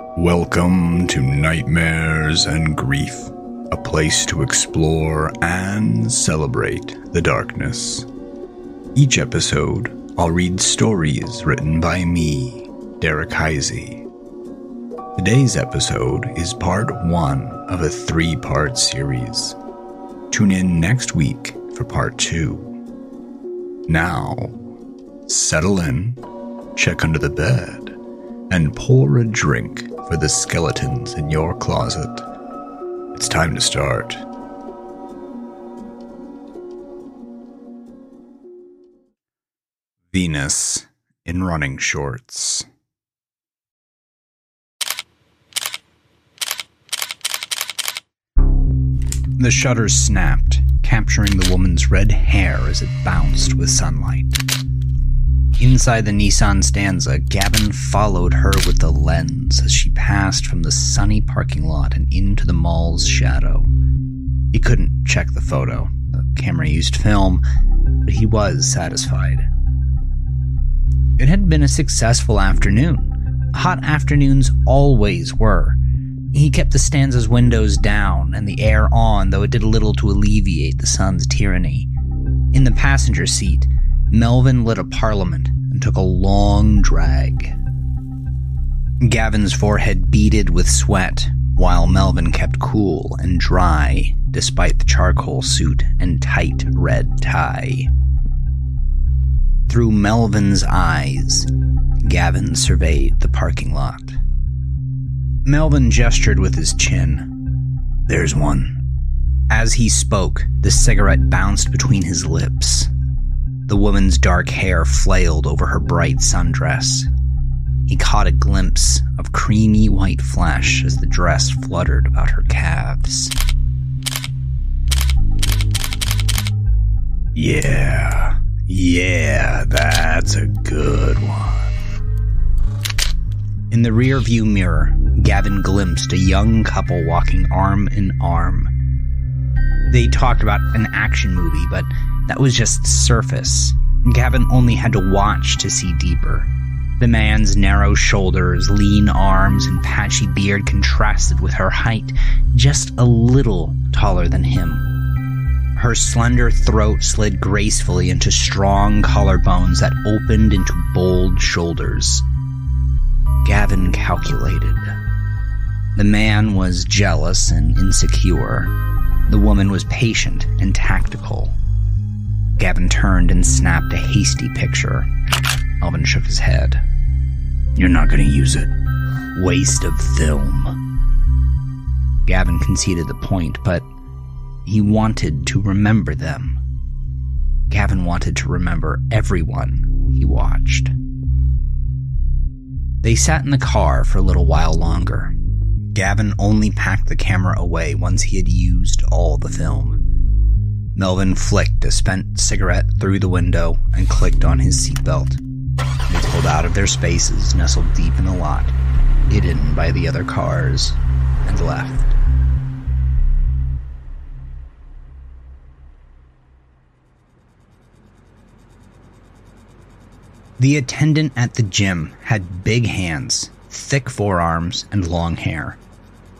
Welcome to Nightmares and Grief, a place to explore and celebrate the darkness. Each episode, I'll read stories written by me, Derek Heisey. Today's episode is part one of a three part series. Tune in next week for part two. Now, settle in, check under the bed, and pour a drink for the skeletons in your closet. It's time to start. Venus in running shorts. The shutters snapped, capturing the woman's red hair as it bounced with sunlight. Inside the Nissan Stanza, Gavin followed her with the lens as she passed from the sunny parking lot and into the mall's shadow. He couldn't check the photo. The camera used film, but he was satisfied. It had been a successful afternoon. Hot afternoons always were. He kept the stanza's windows down and the air on, though it did little to alleviate the sun's tyranny. In the passenger seat, Melvin lit a parliament and took a long drag. Gavin's forehead beaded with sweat, while Melvin kept cool and dry despite the charcoal suit and tight red tie. Through Melvin's eyes, Gavin surveyed the parking lot. Melvin gestured with his chin. There's one. As he spoke, the cigarette bounced between his lips. The woman's dark hair flailed over her bright sundress. He caught a glimpse of creamy white flesh as the dress fluttered about her calves. Yeah, yeah, that's a good one. In the rearview mirror, Gavin glimpsed a young couple walking arm in arm. They talked about an action movie, but that was just surface. Gavin only had to watch to see deeper. The man's narrow shoulders, lean arms, and patchy beard contrasted with her height, just a little taller than him. Her slender throat slid gracefully into strong collarbones that opened into bold shoulders. Gavin calculated. The man was jealous and insecure. The woman was patient and tactical. Gavin turned and snapped a hasty picture. Alvin shook his head. You're not going to use it. Waste of film. Gavin conceded the point, but he wanted to remember them. Gavin wanted to remember everyone he watched. They sat in the car for a little while longer. Gavin only packed the camera away once he had used all the film. Melvin flicked a spent cigarette through the window and clicked on his seatbelt. They pulled out of their spaces, nestled deep in the lot, hidden by the other cars, and left. The attendant at the gym had big hands, thick forearms, and long hair.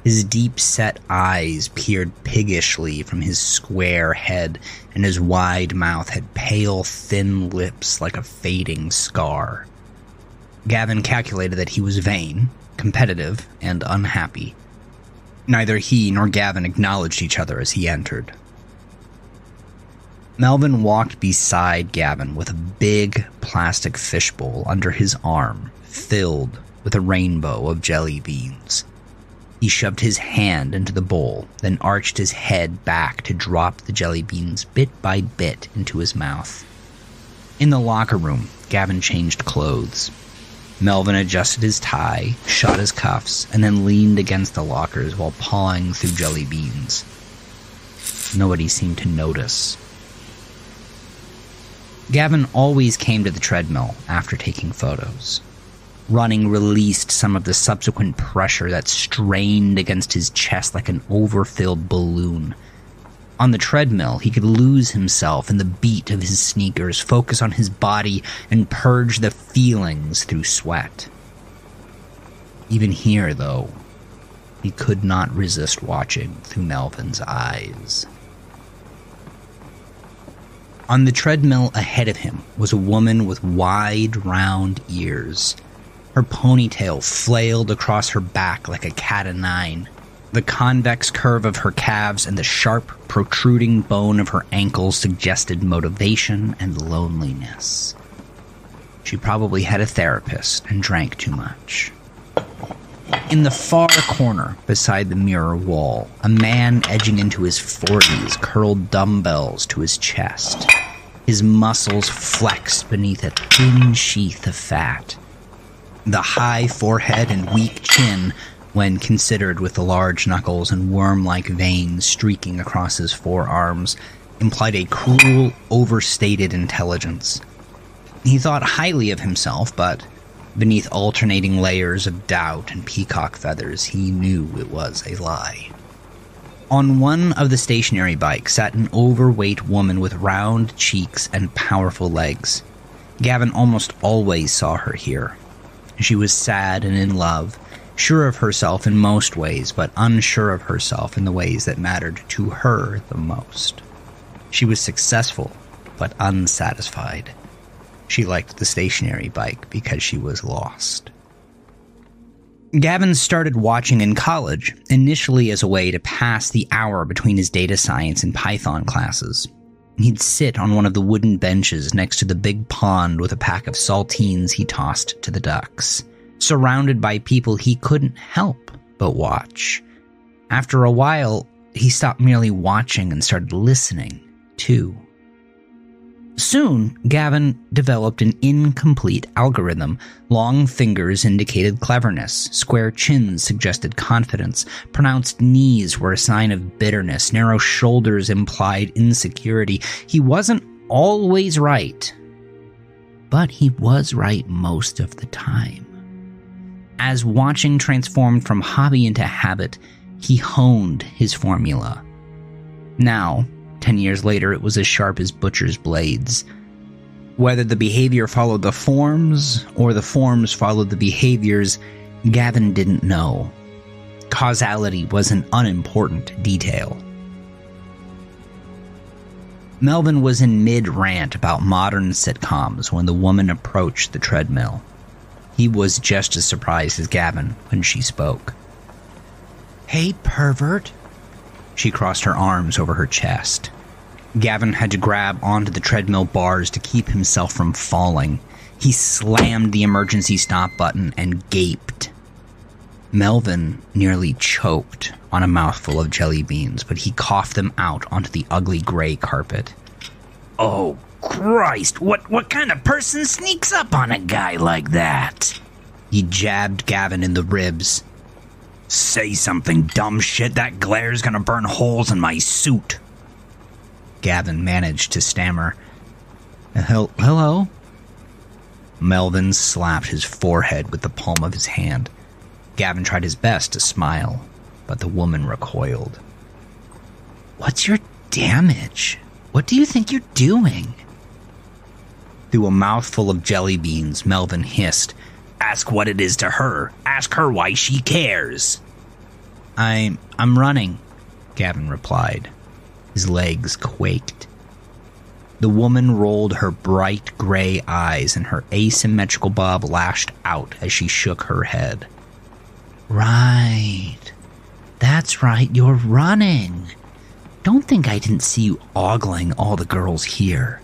His deep set eyes peered piggishly from his square head, and his wide mouth had pale, thin lips like a fading scar. Gavin calculated that he was vain, competitive, and unhappy. Neither he nor Gavin acknowledged each other as he entered. Melvin walked beside Gavin with a big plastic fishbowl under his arm, filled with a rainbow of jelly beans. He shoved his hand into the bowl, then arched his head back to drop the jelly beans bit by bit into his mouth. In the locker room, Gavin changed clothes. Melvin adjusted his tie, shot his cuffs, and then leaned against the lockers while pawing through jelly beans. Nobody seemed to notice. Gavin always came to the treadmill after taking photos. Running released some of the subsequent pressure that strained against his chest like an overfilled balloon. On the treadmill, he could lose himself in the beat of his sneakers, focus on his body, and purge the feelings through sweat. Even here, though, he could not resist watching through Melvin's eyes. On the treadmill ahead of him was a woman with wide, round ears. Her ponytail flailed across her back like a cat o' nine. The convex curve of her calves and the sharp, protruding bone of her ankles suggested motivation and loneliness. She probably had a therapist and drank too much. In the far corner, beside the mirror wall, a man edging into his 40s curled dumbbells to his chest. His muscles flexed beneath a thin sheath of fat. The high forehead and weak chin, when considered with the large knuckles and worm like veins streaking across his forearms, implied a cruel, overstated intelligence. He thought highly of himself, but beneath alternating layers of doubt and peacock feathers, he knew it was a lie. On one of the stationary bikes sat an overweight woman with round cheeks and powerful legs. Gavin almost always saw her here. She was sad and in love, sure of herself in most ways, but unsure of herself in the ways that mattered to her the most. She was successful, but unsatisfied. She liked the stationary bike because she was lost. Gavin started watching in college, initially as a way to pass the hour between his data science and Python classes. He'd sit on one of the wooden benches next to the big pond with a pack of saltines he tossed to the ducks, surrounded by people he couldn't help but watch. After a while, he stopped merely watching and started listening, too. Soon, Gavin developed an incomplete algorithm. Long fingers indicated cleverness, square chins suggested confidence, pronounced knees were a sign of bitterness, narrow shoulders implied insecurity. He wasn't always right, but he was right most of the time. As watching transformed from hobby into habit, he honed his formula. Now, Ten years later, it was as sharp as butcher's blades. Whether the behavior followed the forms or the forms followed the behaviors, Gavin didn't know. Causality was an unimportant detail. Melvin was in mid rant about modern sitcoms when the woman approached the treadmill. He was just as surprised as Gavin when she spoke. Hey, pervert, she crossed her arms over her chest. Gavin had to grab onto the treadmill bars to keep himself from falling. He slammed the emergency stop button and gaped. Melvin nearly choked on a mouthful of jelly beans, but he coughed them out onto the ugly gray carpet. Oh, Christ, what, what kind of person sneaks up on a guy like that? He jabbed Gavin in the ribs. Say something, dumb shit. That glare's gonna burn holes in my suit. Gavin managed to stammer. Hel- hello? Melvin slapped his forehead with the palm of his hand. Gavin tried his best to smile, but the woman recoiled. What's your damage? What do you think you're doing? Through a mouthful of jelly beans, Melvin hissed, Ask what it is to her. Ask her why she cares. I'm I'm running, Gavin replied. His legs quaked. The woman rolled her bright gray eyes and her asymmetrical bob lashed out as she shook her head. Right. That's right, you're running. Don't think I didn't see you ogling all the girls here.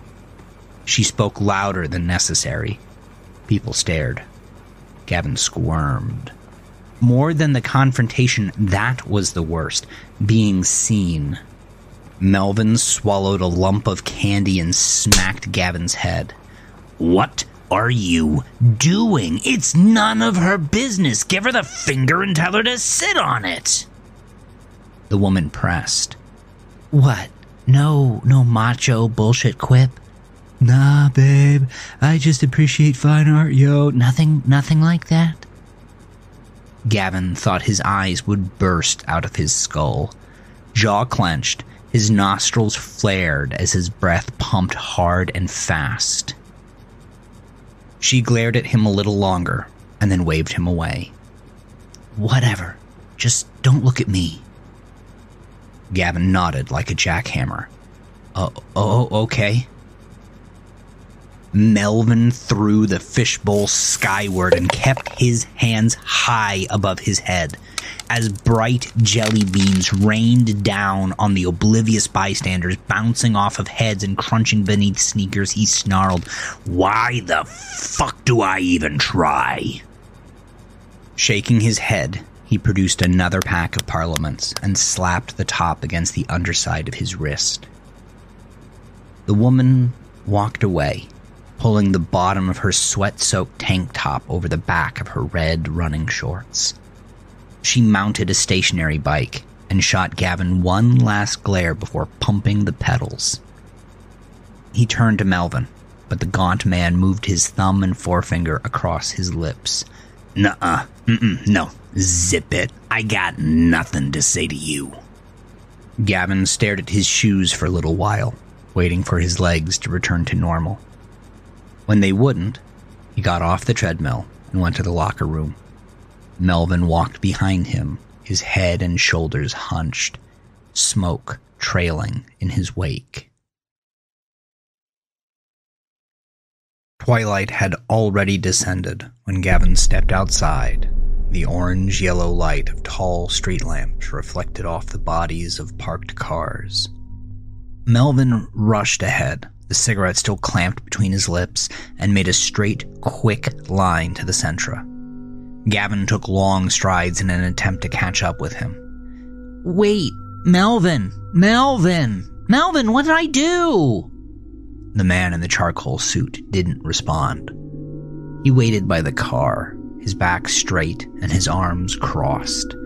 She spoke louder than necessary. People stared. Gavin squirmed. More than the confrontation, that was the worst. Being seen. Melvin swallowed a lump of candy and smacked Gavin's head. What are you doing? It's none of her business. Give her the finger and tell her to sit on it. The woman pressed. What? No, no macho bullshit quip? Nah, babe. I just appreciate fine art, yo. Nothing, nothing like that? Gavin thought his eyes would burst out of his skull. Jaw clenched, his nostrils flared as his breath pumped hard and fast. She glared at him a little longer and then waved him away. Whatever. Just don't look at me. Gavin nodded like a jackhammer. Oh, oh, okay. Melvin threw the fishbowl skyward and kept his hands high above his head. As bright jelly beans rained down on the oblivious bystanders, bouncing off of heads and crunching beneath sneakers, he snarled, Why the fuck do I even try? Shaking his head, he produced another pack of parliaments and slapped the top against the underside of his wrist. The woman walked away, pulling the bottom of her sweat soaked tank top over the back of her red running shorts. She mounted a stationary bike and shot Gavin one last glare before pumping the pedals. He turned to Melvin, but the gaunt man moved his thumb and forefinger across his lips. Nuh-uh. Mm-mm, no. Zip it. I got nothing to say to you. Gavin stared at his shoes for a little while, waiting for his legs to return to normal. When they wouldn't, he got off the treadmill and went to the locker room. Melvin walked behind him, his head and shoulders hunched, smoke trailing in his wake. Twilight had already descended when Gavin stepped outside. The orange yellow light of tall street lamps reflected off the bodies of parked cars. Melvin rushed ahead, the cigarette still clamped between his lips, and made a straight, quick line to the Sentra. Gavin took long strides in an attempt to catch up with him. Wait, Melvin! Melvin! Melvin, what did I do? The man in the charcoal suit didn't respond. He waited by the car, his back straight and his arms crossed.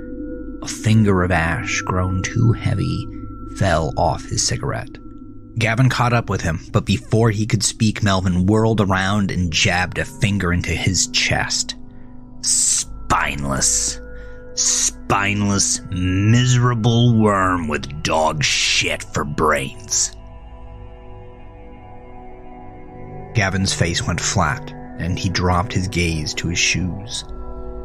A finger of ash, grown too heavy, fell off his cigarette. Gavin caught up with him, but before he could speak, Melvin whirled around and jabbed a finger into his chest. Spineless. Spineless, miserable worm with dog shit for brains. Gavin's face went flat, and he dropped his gaze to his shoes.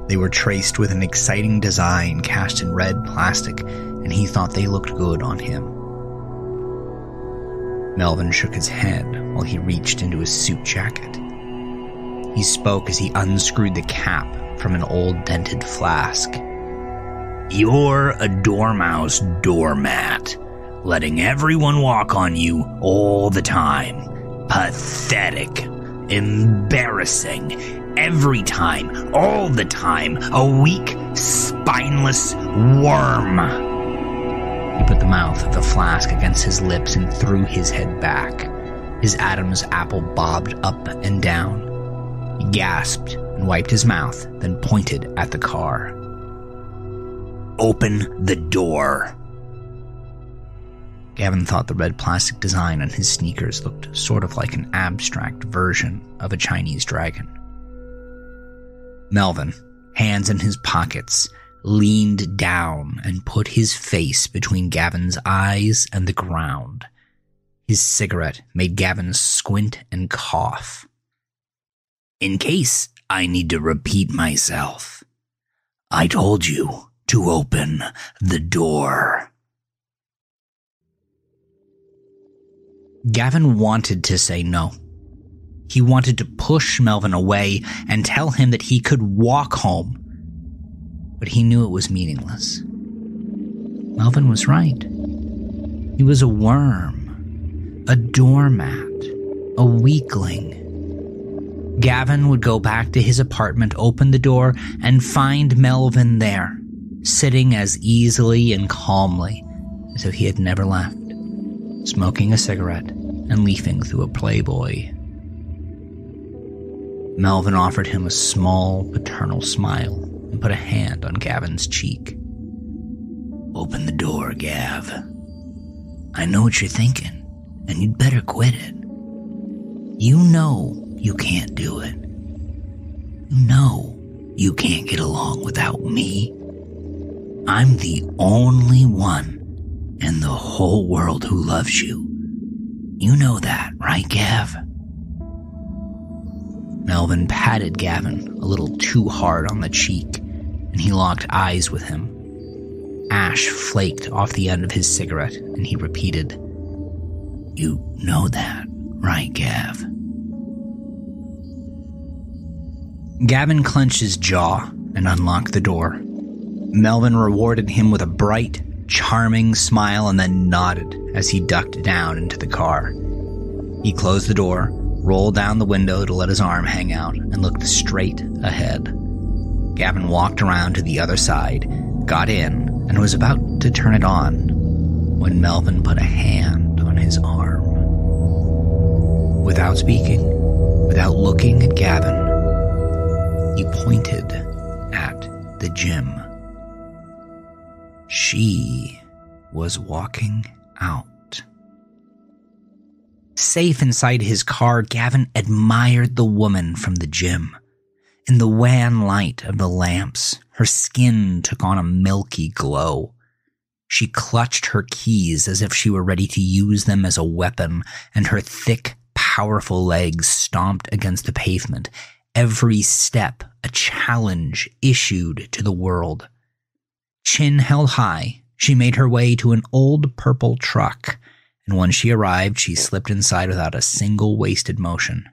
They were traced with an exciting design cast in red plastic, and he thought they looked good on him. Melvin shook his head while he reached into his suit jacket. He spoke as he unscrewed the cap from an old dented flask. You're a dormouse doormat, letting everyone walk on you all the time. Pathetic. Embarrassing. Every time. All the time. A weak, spineless worm. Put the mouth of the flask against his lips and threw his head back. His Adam's apple bobbed up and down. He gasped and wiped his mouth, then pointed at the car. Open the door. Gavin thought the red plastic design on his sneakers looked sort of like an abstract version of a Chinese dragon. Melvin, hands in his pockets, leaned down and put his face between Gavin's eyes and the ground. His cigarette made Gavin squint and cough. In case I need to repeat myself, I told you to open the door. Gavin wanted to say no. He wanted to push Melvin away and tell him that he could walk home. But he knew it was meaningless. Melvin was right. He was a worm, a doormat, a weakling. Gavin would go back to his apartment, open the door, and find Melvin there, sitting as easily and calmly as if he had never left, smoking a cigarette and leafing through a Playboy. Melvin offered him a small paternal smile and put a hand on Gavin's cheek. Open the door, Gav. I know what you're thinking, and you'd better quit it. You know you can't do it. You know you can't get along without me. I'm the only one in the whole world who loves you. You know that, right, Gav? Melvin patted Gavin a little too hard on the cheek and he locked eyes with him. Ash flaked off the end of his cigarette, and he repeated, You know that, right, Gav? Gavin clenched his jaw and unlocked the door. Melvin rewarded him with a bright, charming smile and then nodded as he ducked down into the car. He closed the door, rolled down the window to let his arm hang out, and looked straight ahead. Gavin walked around to the other side, got in, and was about to turn it on when Melvin put a hand on his arm. Without speaking, without looking at Gavin, he pointed at the gym. She was walking out. Safe inside his car, Gavin admired the woman from the gym. In the wan light of the lamps, her skin took on a milky glow. She clutched her keys as if she were ready to use them as a weapon, and her thick, powerful legs stomped against the pavement, every step a challenge issued to the world. Chin held high, she made her way to an old purple truck, and when she arrived, she slipped inside without a single wasted motion.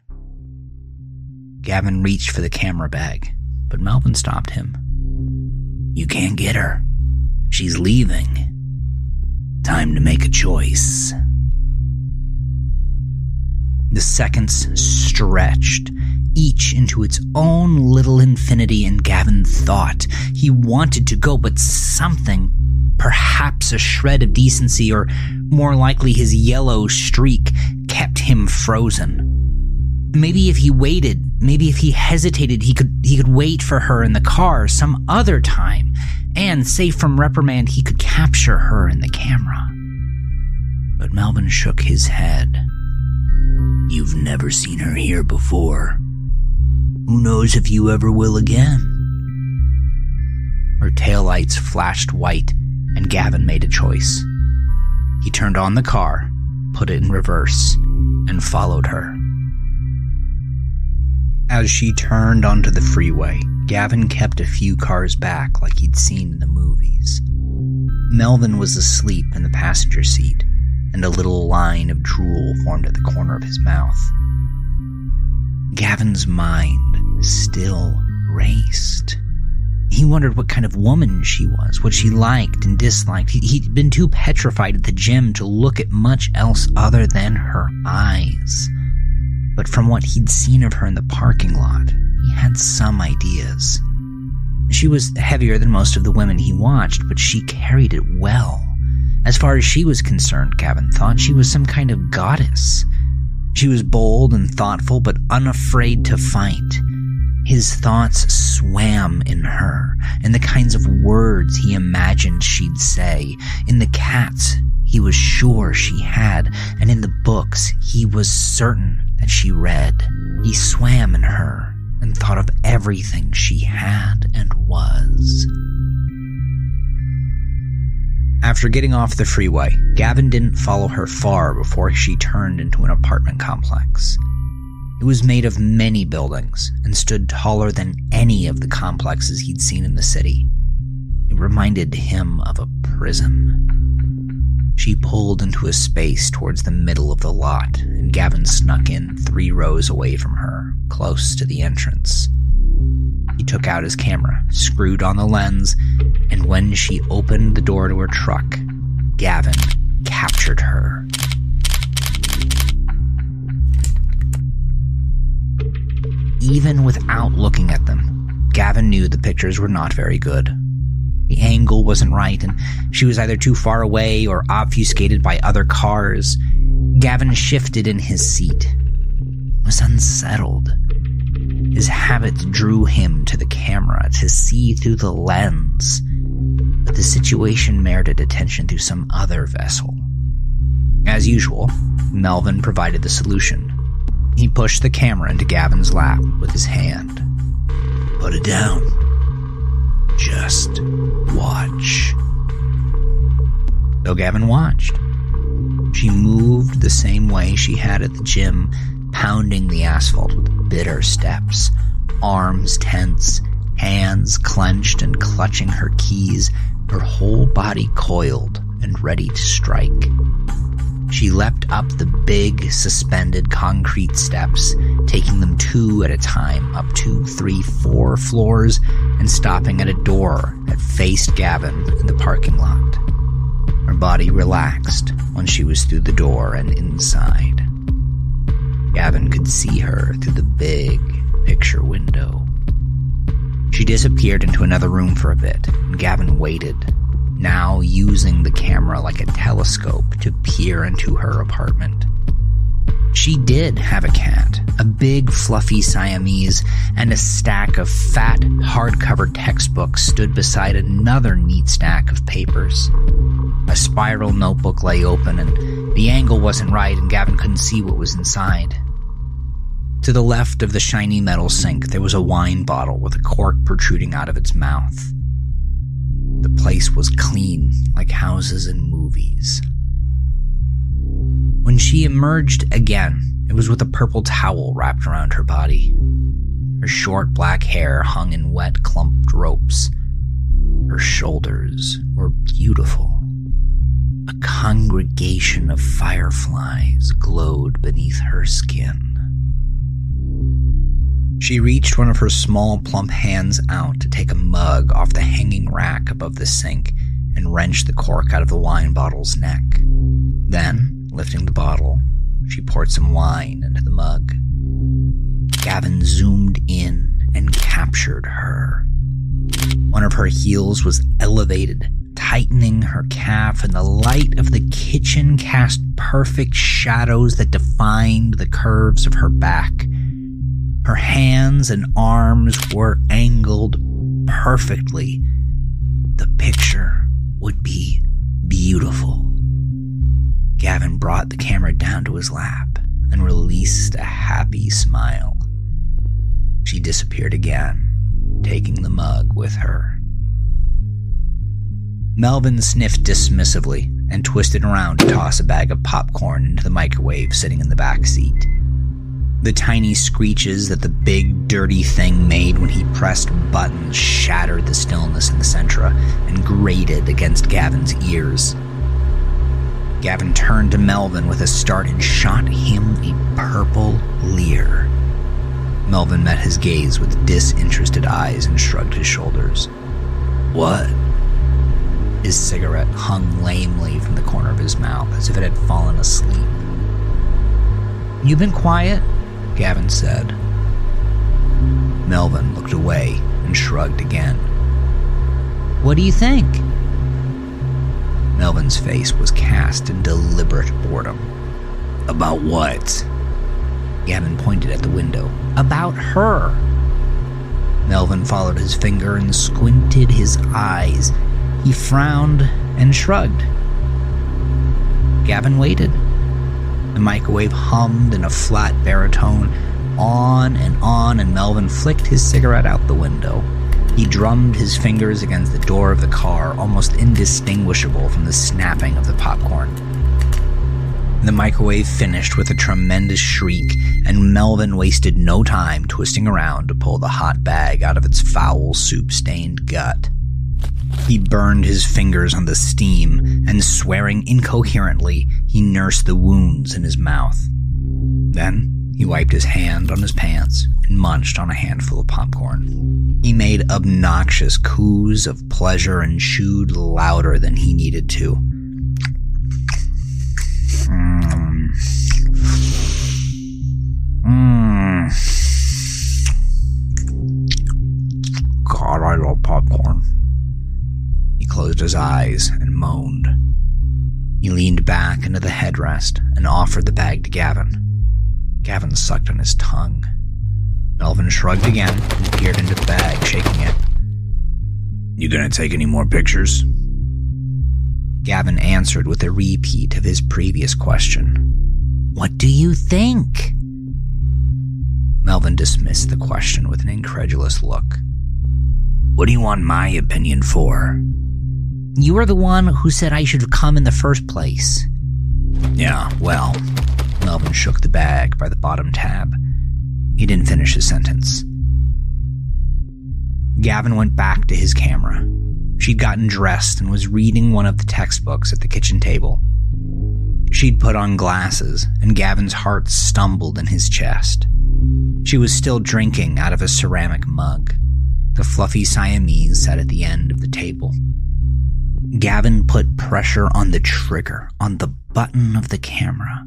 Gavin reached for the camera bag, but Melvin stopped him. You can't get her. She's leaving. Time to make a choice. The seconds stretched, each into its own little infinity, and Gavin thought he wanted to go, but something, perhaps a shred of decency, or more likely his yellow streak, kept him frozen. Maybe if he waited, maybe if he hesitated, he could he could wait for her in the car some other time, and safe from reprimand, he could capture her in the camera. But Melvin shook his head. You've never seen her here before. Who knows if you ever will again? Her taillights flashed white, and Gavin made a choice. He turned on the car, put it in reverse, and followed her. As she turned onto the freeway, Gavin kept a few cars back like he'd seen in the movies. Melvin was asleep in the passenger seat, and a little line of drool formed at the corner of his mouth. Gavin's mind still raced. He wondered what kind of woman she was, what she liked and disliked. He'd been too petrified at the gym to look at much else other than her eyes but from what he'd seen of her in the parking lot, he had some ideas. She was heavier than most of the women he watched, but she carried it well. As far as she was concerned, Gavin thought she was some kind of goddess. She was bold and thoughtful, but unafraid to fight. His thoughts swam in her, in the kinds of words he imagined she'd say, in the cats he was sure she had, and in the books he was certain that she read. He swam in her and thought of everything she had and was. After getting off the freeway, Gavin didn't follow her far before she turned into an apartment complex. It was made of many buildings and stood taller than any of the complexes he'd seen in the city. It reminded him of a prison. She pulled into a space towards the middle of the lot, and Gavin snuck in three rows away from her, close to the entrance. He took out his camera, screwed on the lens, and when she opened the door to her truck, Gavin captured her. Even without looking at them, Gavin knew the pictures were not very good. The angle wasn't right, and she was either too far away or obfuscated by other cars. Gavin shifted in his seat. He was unsettled. His habits drew him to the camera to see through the lens, but the situation merited attention through some other vessel. As usual, Melvin provided the solution. He pushed the camera into Gavin's lap with his hand. Put it down. Just watch. So Gavin watched. She moved the same way she had at the gym, pounding the asphalt with bitter steps, arms tense, hands clenched and clutching her keys, her whole body coiled and ready to strike. She leapt up the big, suspended concrete steps, taking them two at a time, up two, three, four floors, and stopping at a door that faced Gavin in the parking lot. Her body relaxed when she was through the door and inside. Gavin could see her through the big picture window. She disappeared into another room for a bit, and Gavin waited now using the camera like a telescope to peer into her apartment. She did have a cat, a big fluffy Siamese, and a stack of fat hardcover textbooks stood beside another neat stack of papers. A spiral notebook lay open, and the angle wasn't right, and Gavin couldn't see what was inside. To the left of the shiny metal sink, there was a wine bottle with a cork protruding out of its mouth. The place was clean, like houses in movies. When she emerged again, it was with a purple towel wrapped around her body. Her short black hair hung in wet, clumped ropes. Her shoulders were beautiful. A congregation of fireflies glowed beneath her skin. She reached one of her small, plump hands out to take a mug off the hanging rack above the sink and wrench the cork out of the wine bottle's neck. Then, lifting the bottle, she poured some wine into the mug. Gavin zoomed in and captured her. One of her heels was elevated, tightening her calf, and the light of the kitchen cast perfect shadows that defined the curves of her back. Her hands and arms were angled perfectly. The picture would be beautiful. Gavin brought the camera down to his lap and released a happy smile. She disappeared again, taking the mug with her. Melvin sniffed dismissively and twisted around to toss a bag of popcorn into the microwave sitting in the back seat. The tiny screeches that the big, dirty thing made when he pressed buttons shattered the stillness in the Sentra and grated against Gavin's ears. Gavin turned to Melvin with a start and shot him a purple leer. Melvin met his gaze with disinterested eyes and shrugged his shoulders. What? His cigarette hung lamely from the corner of his mouth as if it had fallen asleep. You've been quiet, Gavin said. Melvin looked away and shrugged again. What do you think? Melvin's face was cast in deliberate boredom. About what? Gavin pointed at the window. About her. Melvin followed his finger and squinted his eyes. He frowned and shrugged. Gavin waited. The microwave hummed in a flat baritone, on and on, and Melvin flicked his cigarette out the window. He drummed his fingers against the door of the car, almost indistinguishable from the snapping of the popcorn. The microwave finished with a tremendous shriek, and Melvin wasted no time twisting around to pull the hot bag out of its foul, soup stained gut. He burned his fingers on the steam, and swearing incoherently, he nursed the wounds in his mouth. Then he wiped his hand on his pants and munched on a handful of popcorn. He made obnoxious coos of pleasure and chewed louder than he needed to. Mmm. Mmm. God, I love popcorn. He closed his eyes and moaned. He leaned back into the headrest and offered the bag to Gavin. Gavin sucked on his tongue. Melvin shrugged again and peered into the bag, shaking it. You gonna take any more pictures? Gavin answered with a repeat of his previous question. What do you think? Melvin dismissed the question with an incredulous look. What do you want my opinion for? You were the one who said I should come in the first place. Yeah, well, Melvin shook the bag by the bottom tab. He didn't finish his sentence. Gavin went back to his camera. She'd gotten dressed and was reading one of the textbooks at the kitchen table. She'd put on glasses, and Gavin's heart stumbled in his chest. She was still drinking out of a ceramic mug. The fluffy Siamese sat at the end of the table. Gavin put pressure on the trigger, on the button of the camera.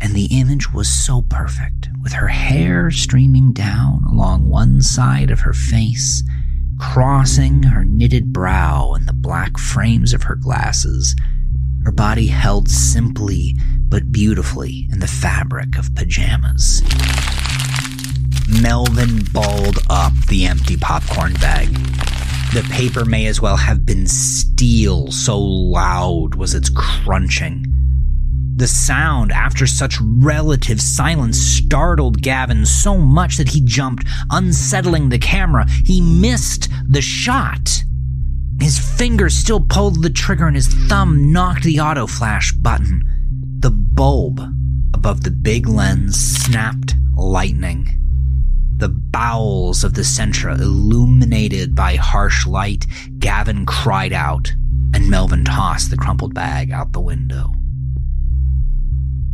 And the image was so perfect, with her hair streaming down along one side of her face, crossing her knitted brow and the black frames of her glasses, her body held simply but beautifully in the fabric of pajamas. Melvin balled up the empty popcorn bag. The paper may as well have been steel, so loud was its crunching. The sound, after such relative silence, startled Gavin so much that he jumped, unsettling the camera. He missed the shot. His finger still pulled the trigger and his thumb knocked the auto flash button. The bulb above the big lens snapped lightning. The bowels of the Sentra illuminated by harsh light, Gavin cried out, and Melvin tossed the crumpled bag out the window.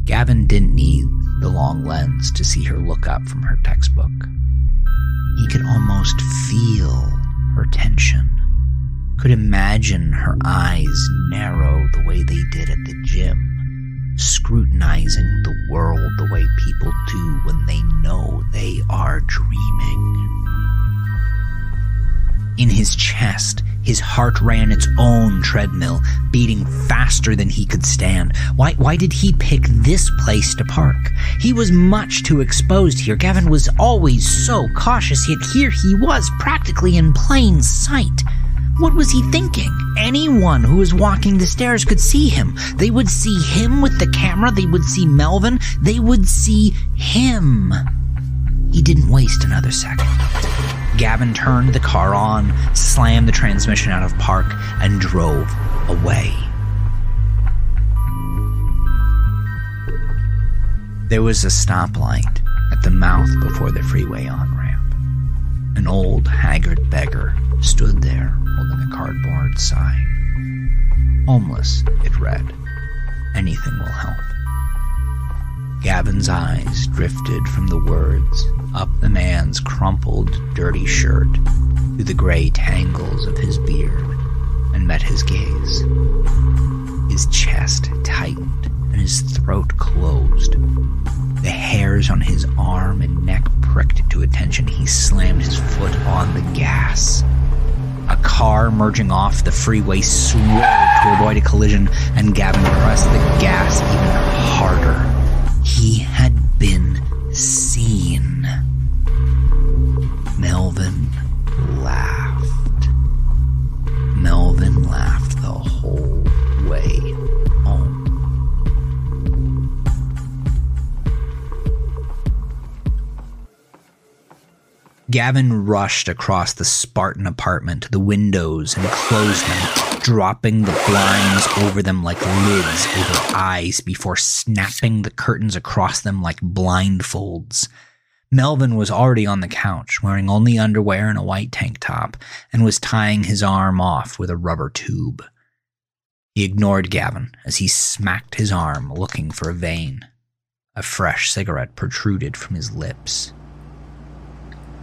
Gavin didn't need the long lens to see her look up from her textbook. He could almost feel her tension, could imagine her eyes narrow the way they did at the gym scrutinizing the world the way people do when they know they are dreaming. In his chest, his heart ran its own treadmill, beating faster than he could stand. Why, why did he pick this place to park? He was much too exposed here. Gavin was always so cautious, yet here he was, practically in plain sight. What was he thinking? Anyone who was walking the stairs could see him. They would see him with the camera. They would see Melvin. They would see him. He didn't waste another second. Gavin turned the car on, slammed the transmission out of park, and drove away. There was a stoplight at the mouth before the freeway on ramp. An old, haggard beggar stood there holding a cardboard sign. Homeless, it read. Anything will help. Gavin's eyes drifted from the words up the man's crumpled, dirty shirt to the gray tangles of his beard and met his gaze. His chest tightened and his throat closed. The hairs on his arm and neck pricked to attention. He slammed his foot on the gas. A car merging off the freeway swerved to avoid a collision, and Gavin pressed the gas even harder. He had been seen. Melvin Gavin rushed across the Spartan apartment to the windows and closed them, dropping the blinds over them like lids over eyes before snapping the curtains across them like blindfolds. Melvin was already on the couch, wearing only underwear and a white tank top, and was tying his arm off with a rubber tube. He ignored Gavin as he smacked his arm, looking for a vein. A fresh cigarette protruded from his lips.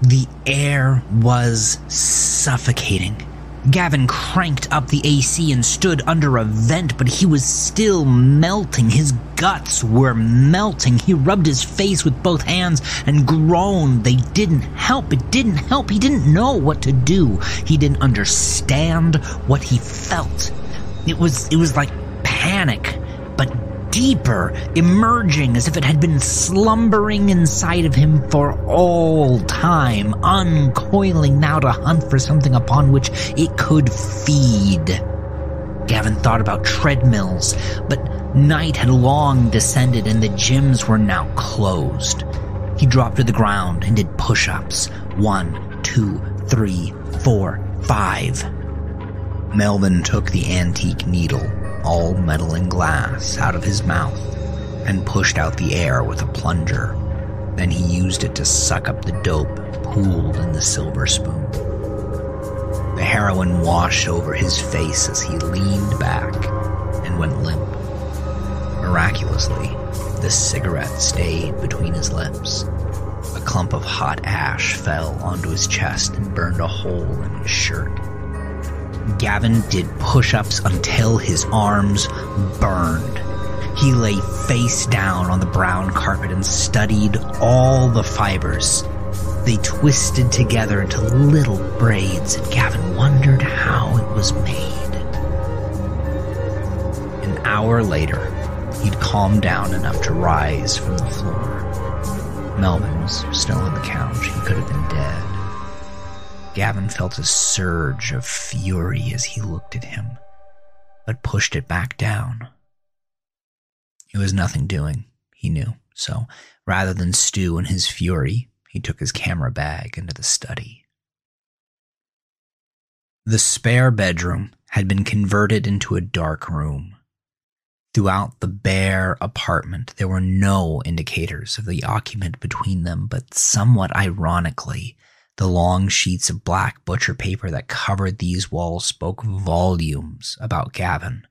The air was suffocating. Gavin cranked up the AC and stood under a vent, but he was still melting. His guts were melting. He rubbed his face with both hands and groaned. They didn't help. It didn't help. He didn't know what to do. He didn't understand what he felt. It was it was like panic, but deeper, emerging as if it had been slumbering inside of him for all time, uncoiling now to hunt for something upon which it could feed. Gavin thought about treadmills, but night had long descended and the gyms were now closed. He dropped to the ground and did push ups. One, two, three, four, five. Melvin took the antique needle all metal and glass, out of his mouth and pushed out the air with a plunger. Then he used it to suck up the dope pooled in the silver spoon. The heroin washed over his face as he leaned back and went limp. Miraculously, the cigarette stayed between his lips. A clump of hot ash fell onto his chest and burned a hole in his shirt. Gavin did push ups until his arms burned. He lay face down on the brown carpet and studied all the fibers. They twisted together into little braids, and Gavin wondered how it was made. An hour later, he'd calmed down enough to rise from the floor. Melvin was still on the couch. He could have been dead. Gavin felt a surge of fury as he looked at him, but pushed it back down. It was nothing doing, he knew, so rather than stew in his fury, he took his camera bag into the study. The spare bedroom had been converted into a dark room. Throughout the bare apartment, there were no indicators of the occupant between them, but somewhat ironically, the long sheets of black butcher paper that covered these walls spoke volumes about Gavin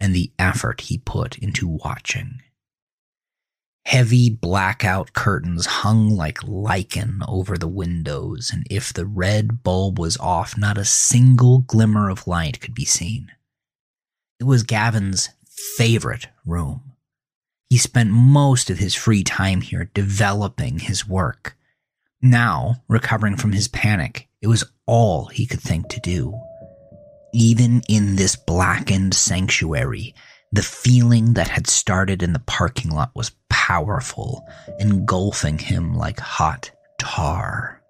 and the effort he put into watching. Heavy blackout curtains hung like lichen over the windows, and if the red bulb was off, not a single glimmer of light could be seen. It was Gavin's favorite room. He spent most of his free time here developing his work. Now, recovering from his panic, it was all he could think to do. Even in this blackened sanctuary, the feeling that had started in the parking lot was powerful, engulfing him like hot tar.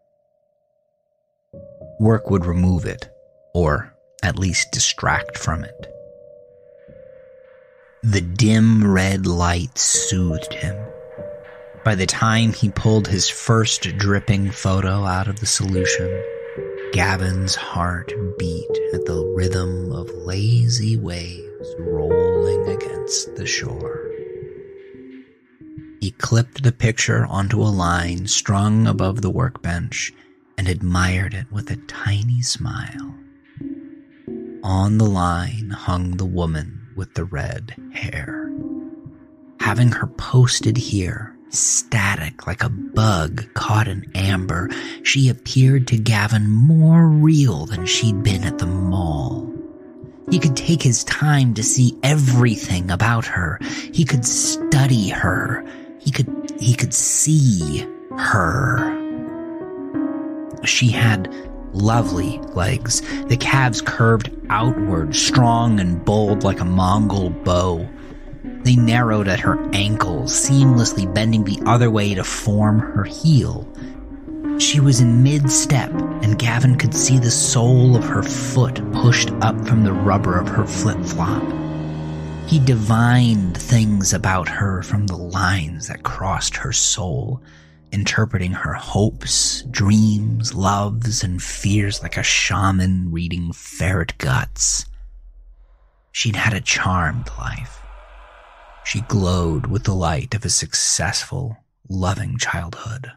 Work would remove it, or at least distract from it. The dim red light soothed him by the time he pulled his first dripping photo out of the solution, Gavin's heart beat at the rhythm of lazy waves rolling against the shore. He clipped the picture onto a line strung above the workbench and admired it with a tiny smile. On the line hung the woman with the red hair. Having her posted here Static like a bug caught in amber, she appeared to Gavin more real than she'd been at the mall. He could take his time to see everything about her. He could study her. He could he could see her. She had lovely legs, the calves curved outward, strong and bold like a Mongol bow. They narrowed at her ankles, seamlessly bending the other way to form her heel. She was in mid step, and Gavin could see the sole of her foot pushed up from the rubber of her flip flop. He divined things about her from the lines that crossed her sole, interpreting her hopes, dreams, loves, and fears like a shaman reading ferret guts. She'd had a charmed life she glowed with the light of a successful, loving childhood.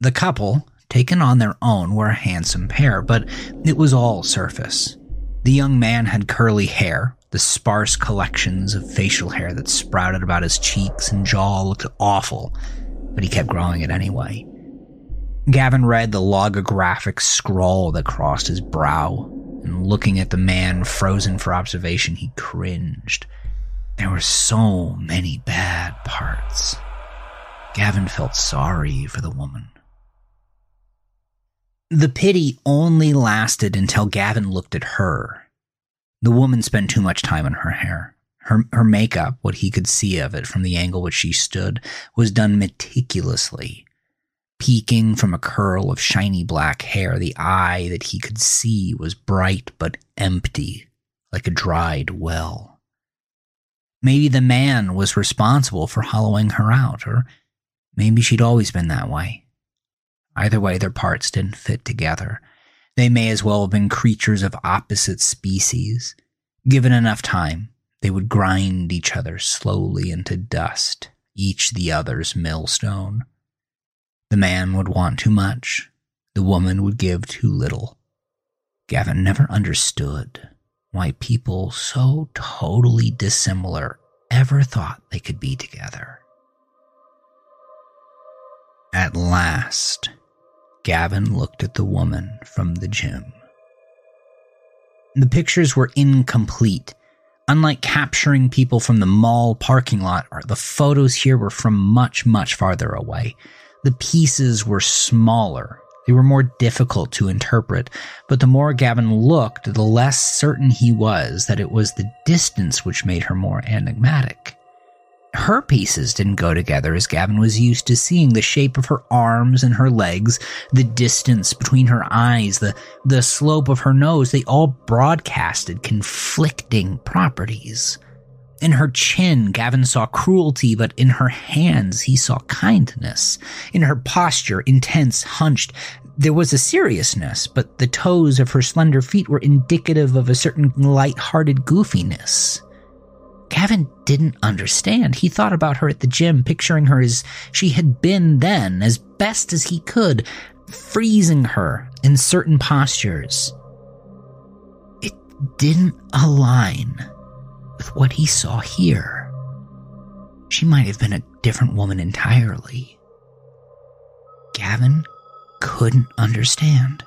The couple, taken on their own, were a handsome pair, but it was all surface. The young man had curly hair, the sparse collections of facial hair that sprouted about his cheeks and jaw looked awful, but he kept growing it anyway. Gavin read the logographic scrawl that crossed his brow, and looking at the man frozen for observation, he cringed. There were so many bad parts. Gavin felt sorry for the woman. The pity only lasted until Gavin looked at her. The woman spent too much time on her hair. Her, her makeup, what he could see of it from the angle which she stood, was done meticulously. Peeking from a curl of shiny black hair, the eye that he could see was bright but empty, like a dried well. Maybe the man was responsible for hollowing her out, or maybe she'd always been that way. Either way, their parts didn't fit together. They may as well have been creatures of opposite species. Given enough time, they would grind each other slowly into dust, each the other's millstone. The man would want too much. the woman would give too little. Gavin never understood why people so totally dissimilar ever thought they could be together. At last, Gavin looked at the woman from the gym. The pictures were incomplete. Unlike capturing people from the mall parking lot, the photos here were from much, much farther away. The pieces were smaller. They were more difficult to interpret, but the more Gavin looked, the less certain he was that it was the distance which made her more enigmatic her pieces didn't go together as Gavin was used to seeing the shape of her arms and her legs, the distance between her eyes, the, the slope of her nose. They all broadcasted conflicting properties. In her chin, Gavin saw cruelty, but in her hands, he saw kindness. In her posture, intense, hunched, there was a seriousness, but the toes of her slender feet were indicative of a certain light-hearted goofiness. Gavin didn't understand. He thought about her at the gym, picturing her as she had been then, as best as he could, freezing her in certain postures. It didn't align with what he saw here. She might have been a different woman entirely. Gavin couldn't understand.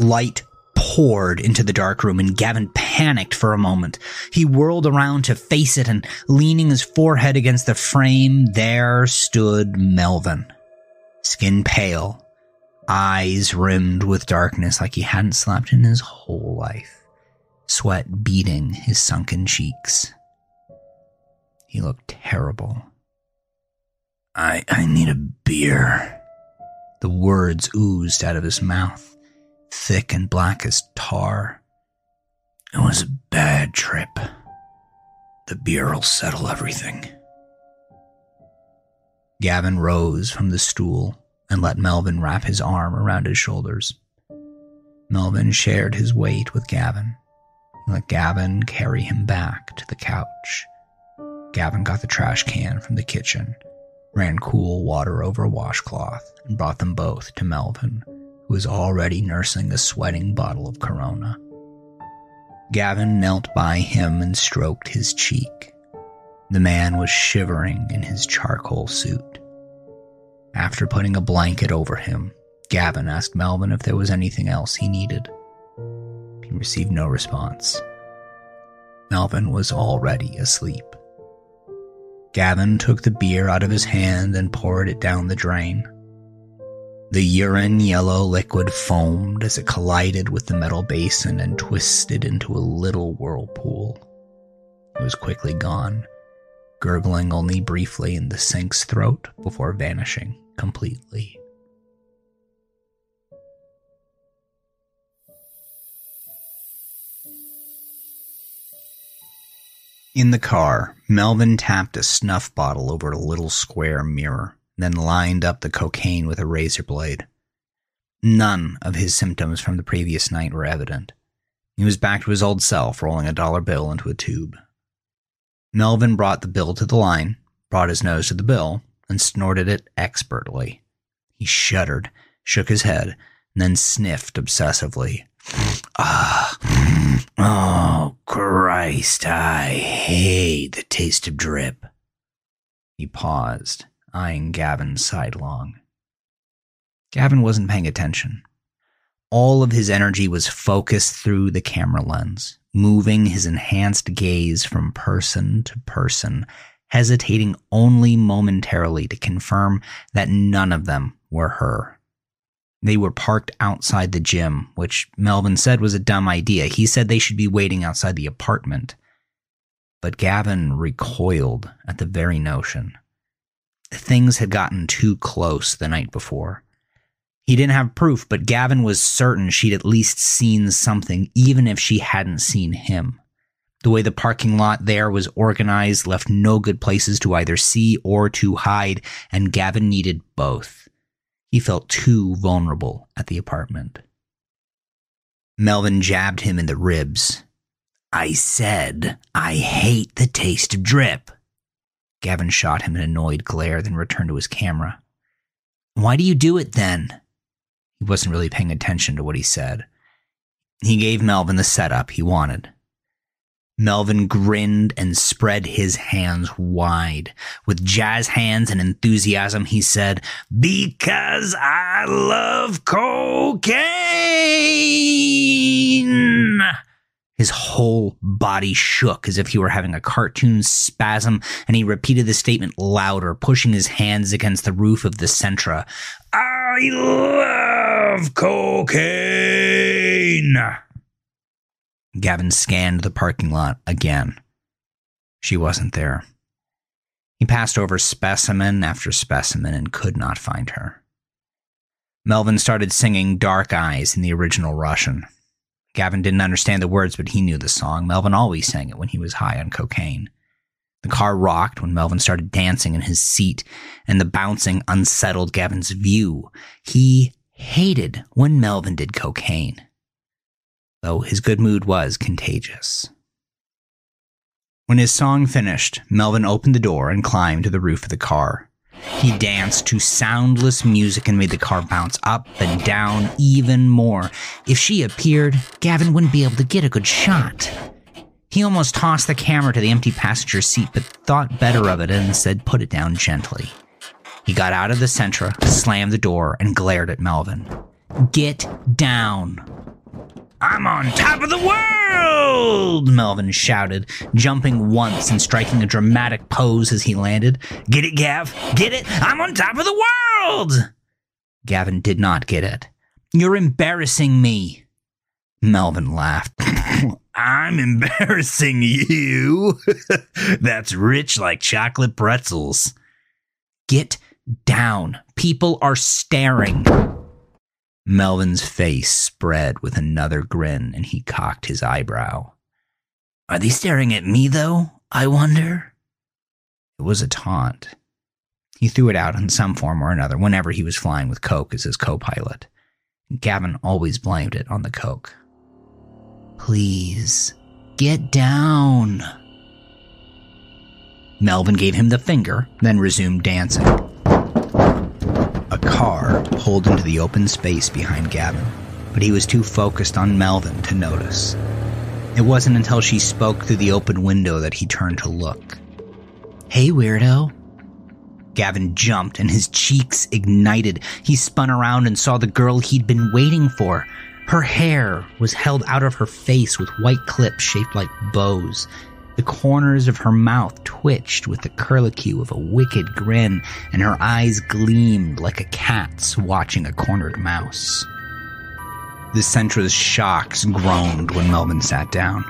Light poured into the dark room and Gavin panicked for a moment. He whirled around to face it and leaning his forehead against the frame, there stood Melvin. Skin pale, eyes rimmed with darkness like he hadn't slept in his whole life, sweat beading his sunken cheeks. He looked terrible. I, I need a beer. The words oozed out of his mouth thick and black as tar. It was a bad trip. The beer'll settle everything. Gavin rose from the stool and let Melvin wrap his arm around his shoulders. Melvin shared his weight with Gavin. Let Gavin carry him back to the couch. Gavin got the trash can from the kitchen, ran cool water over a washcloth, and brought them both to Melvin who was already nursing a sweating bottle of Corona. Gavin knelt by him and stroked his cheek. The man was shivering in his charcoal suit. After putting a blanket over him, Gavin asked Melvin if there was anything else he needed. He received no response. Melvin was already asleep. Gavin took the beer out of his hand and poured it down the drain. The urine yellow liquid foamed as it collided with the metal basin and twisted into a little whirlpool. It was quickly gone, gurgling only briefly in the sink's throat before vanishing completely. In the car, Melvin tapped a snuff bottle over a little square mirror then lined up the cocaine with a razor blade. None of his symptoms from the previous night were evident. He was back to his old self, rolling a dollar bill into a tube. Melvin brought the bill to the line, brought his nose to the bill, and snorted it expertly. He shuddered, shook his head, and then sniffed obsessively. Ah, oh, Christ, I hate the taste of drip. He paused, eyeing Gavin sidelong. Gavin wasn't paying attention. All of his energy was focused through the camera lens, moving his enhanced gaze from person to person, hesitating only momentarily to confirm that none of them were her. They were parked outside the gym, which Melvin said was a dumb idea. He said they should be waiting outside the apartment. But Gavin recoiled at the very notion things had gotten too close the night before. He didn't have proof, but Gavin was certain she'd at least seen something, even if she hadn't seen him. The way the parking lot there was organized left no good places to either see or to hide, and Gavin needed both. He felt too vulnerable at the apartment. Melvin jabbed him in the ribs. I said, I hate the taste of drip. Gavin shot him an annoyed glare, then returned to his camera. Why do you do it then? He wasn't really paying attention to what he said. He gave Melvin the setup he wanted. Melvin grinned and spread his hands wide. With jazz hands and enthusiasm, he said, Because I love cocaine! His whole body shook as if he were having a cartoon spasm, and he repeated the statement louder, pushing his hands against the roof of the Sentra. I love cocaine! Gavin scanned the parking lot again. She wasn't there. He passed over specimen after specimen and could not find her. Melvin started singing Dark Eyes in the original Russian. Gavin didn't understand the words, but he knew the song. Melvin always sang it when he was high on cocaine. The car rocked when Melvin started dancing in his seat, and the bouncing unsettled Gavin's view. He hated when Melvin did cocaine though his good mood was contagious. When his song finished, Melvin opened the door and climbed to the roof of the car. He danced to soundless music and made the car bounce up and down even more. If she appeared, Gavin wouldn't be able to get a good shot. He almost tossed the camera to the empty passenger seat, but thought better of it and said, put it down gently. He got out of the Sentra, slammed the door, and glared at Melvin. Get down. I'm on top of the world! Melvin shouted, jumping once and striking a dramatic pose as he landed. Get it, Gav? Get it? I'm on top of the world! Gavin did not get it. You're embarrassing me. Melvin laughed. I'm embarrassing you. That's rich like chocolate pretzels. Get down. People are staring. Melvin's face spread with another grin and he cocked his eyebrow. Are they staring at me, though? I wonder. It was a taunt. He threw it out in some form or another whenever he was flying with Coke as his co pilot. Gavin always blamed it on the Coke. Please, get down. Melvin gave him the finger, then resumed dancing car pulled into the open space behind Gavin, but he was too focused on Melvin to notice. It wasn't until she spoke through the open window that he turned to look. Hey, weirdo. Gavin jumped and his cheeks ignited. He spun around and saw the girl he'd been waiting for. Her hair was held out of her face with white clips shaped like bows. The corners of her mouth twitched with the curlicue of a wicked grin, and her eyes gleamed like a cat's watching a cornered mouse. The Sentra's shocks groaned when Melvin sat down.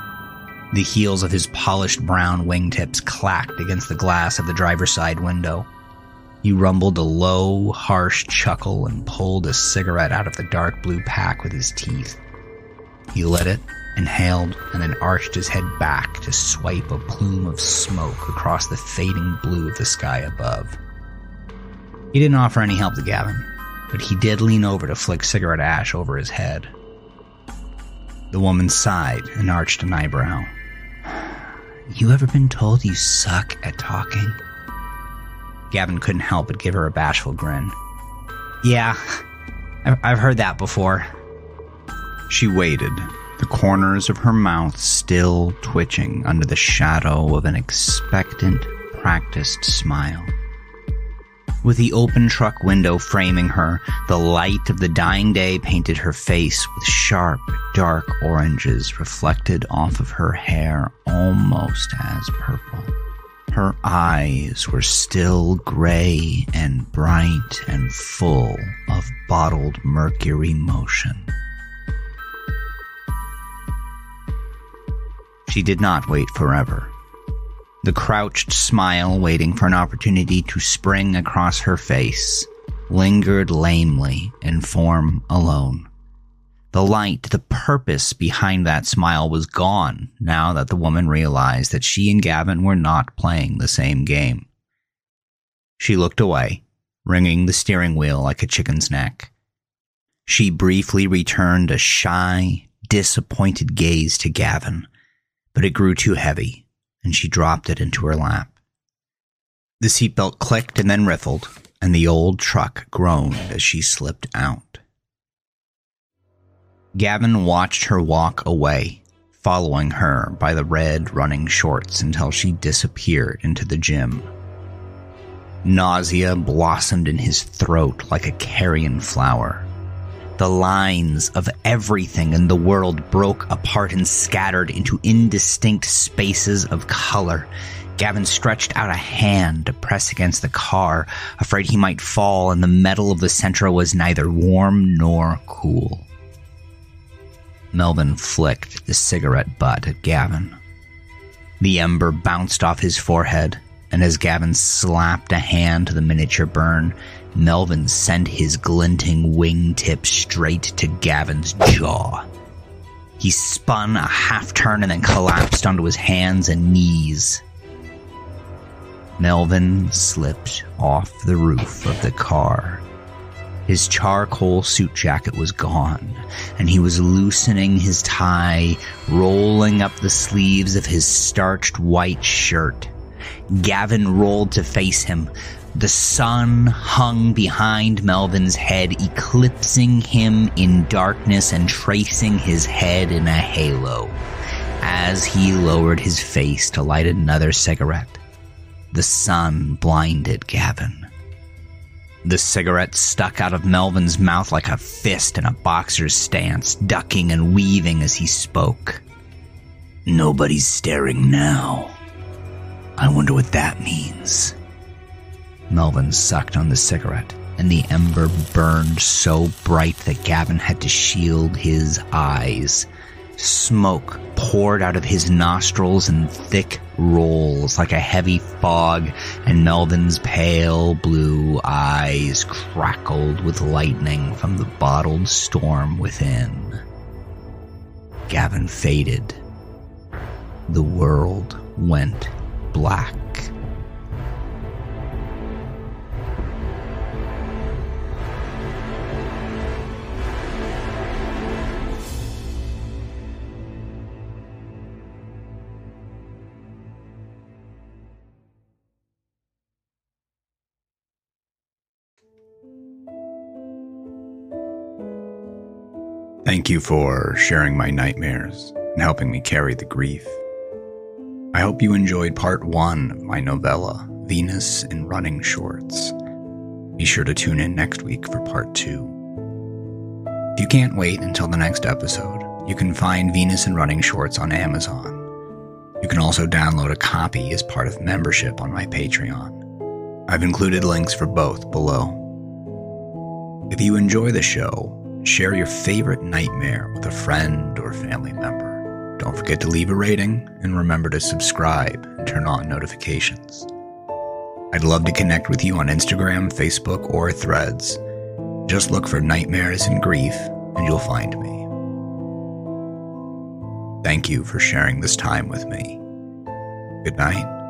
The heels of his polished brown wingtips clacked against the glass of the driver's side window. He rumbled a low, harsh chuckle and pulled a cigarette out of the dark blue pack with his teeth. He lit it inhaled, and then arched his head back to swipe a plume of smoke across the fading blue of the sky above. He didn't offer any help to Gavin, but he did lean over to flick cigarette ash over his head. The woman sighed and arched an eyebrow. You ever been told you suck at talking? Gavin couldn't help but give her a bashful grin. Yeah, I've heard that before. She waited, the corners of her mouth still twitching under the shadow of an expectant, practiced smile. With the open truck window framing her, the light of the dying day painted her face with sharp, dark oranges reflected off of her hair almost as purple. Her eyes were still gray and bright and full of bottled mercury motion. She did not wait forever. The crouched smile, waiting for an opportunity to spring across her face, lingered lamely in form alone. The light, the purpose behind that smile was gone now that the woman realized that she and Gavin were not playing the same game. She looked away, wringing the steering wheel like a chicken's neck. She briefly returned a shy, disappointed gaze to Gavin but it grew too heavy, and she dropped it into her lap. The seatbelt clicked and then riffled, and the old truck groaned as she slipped out. Gavin watched her walk away, following her by the red running shorts until she disappeared into the gym. Nausea blossomed in his throat like a carrion flower. The lines of everything in the world broke apart and scattered into indistinct spaces of color. Gavin stretched out a hand to press against the car, afraid he might fall, and the metal of the Sentra was neither warm nor cool. Melvin flicked the cigarette butt at Gavin. The ember bounced off his forehead, and as Gavin slapped a hand to the miniature burn, Melvin sent his glinting wingtip straight to Gavin's jaw. He spun a half turn and then collapsed onto his hands and knees. Melvin slipped off the roof of the car. His charcoal suit jacket was gone, and he was loosening his tie, rolling up the sleeves of his starched white shirt. Gavin rolled to face him. The sun hung behind Melvin's head, eclipsing him in darkness and tracing his head in a halo. As he lowered his face to light another cigarette, the sun blinded Gavin. The cigarette stuck out of Melvin's mouth like a fist in a boxer's stance, ducking and weaving as he spoke. Nobody's staring now. I wonder what that means. Melvin sucked on the cigarette, and the ember burned so bright that Gavin had to shield his eyes. Smoke poured out of his nostrils in thick rolls like a heavy fog, and Melvin's pale blue eyes crackled with lightning from the bottled storm within. Gavin faded. The world went black. Thank you for sharing my nightmares and helping me carry the grief. I hope you enjoyed part one of my novella, Venus in Running Shorts. Be sure to tune in next week for part two. If you can't wait until the next episode, you can find Venus in Running Shorts on Amazon. You can also download a copy as part of membership on my Patreon. I've included links for both below. If you enjoy the show, Share your favorite nightmare with a friend or family member. Don't forget to leave a rating and remember to subscribe and turn on notifications. I'd love to connect with you on Instagram, Facebook, or Threads. Just look for Nightmares and Grief and you'll find me. Thank you for sharing this time with me. Good night.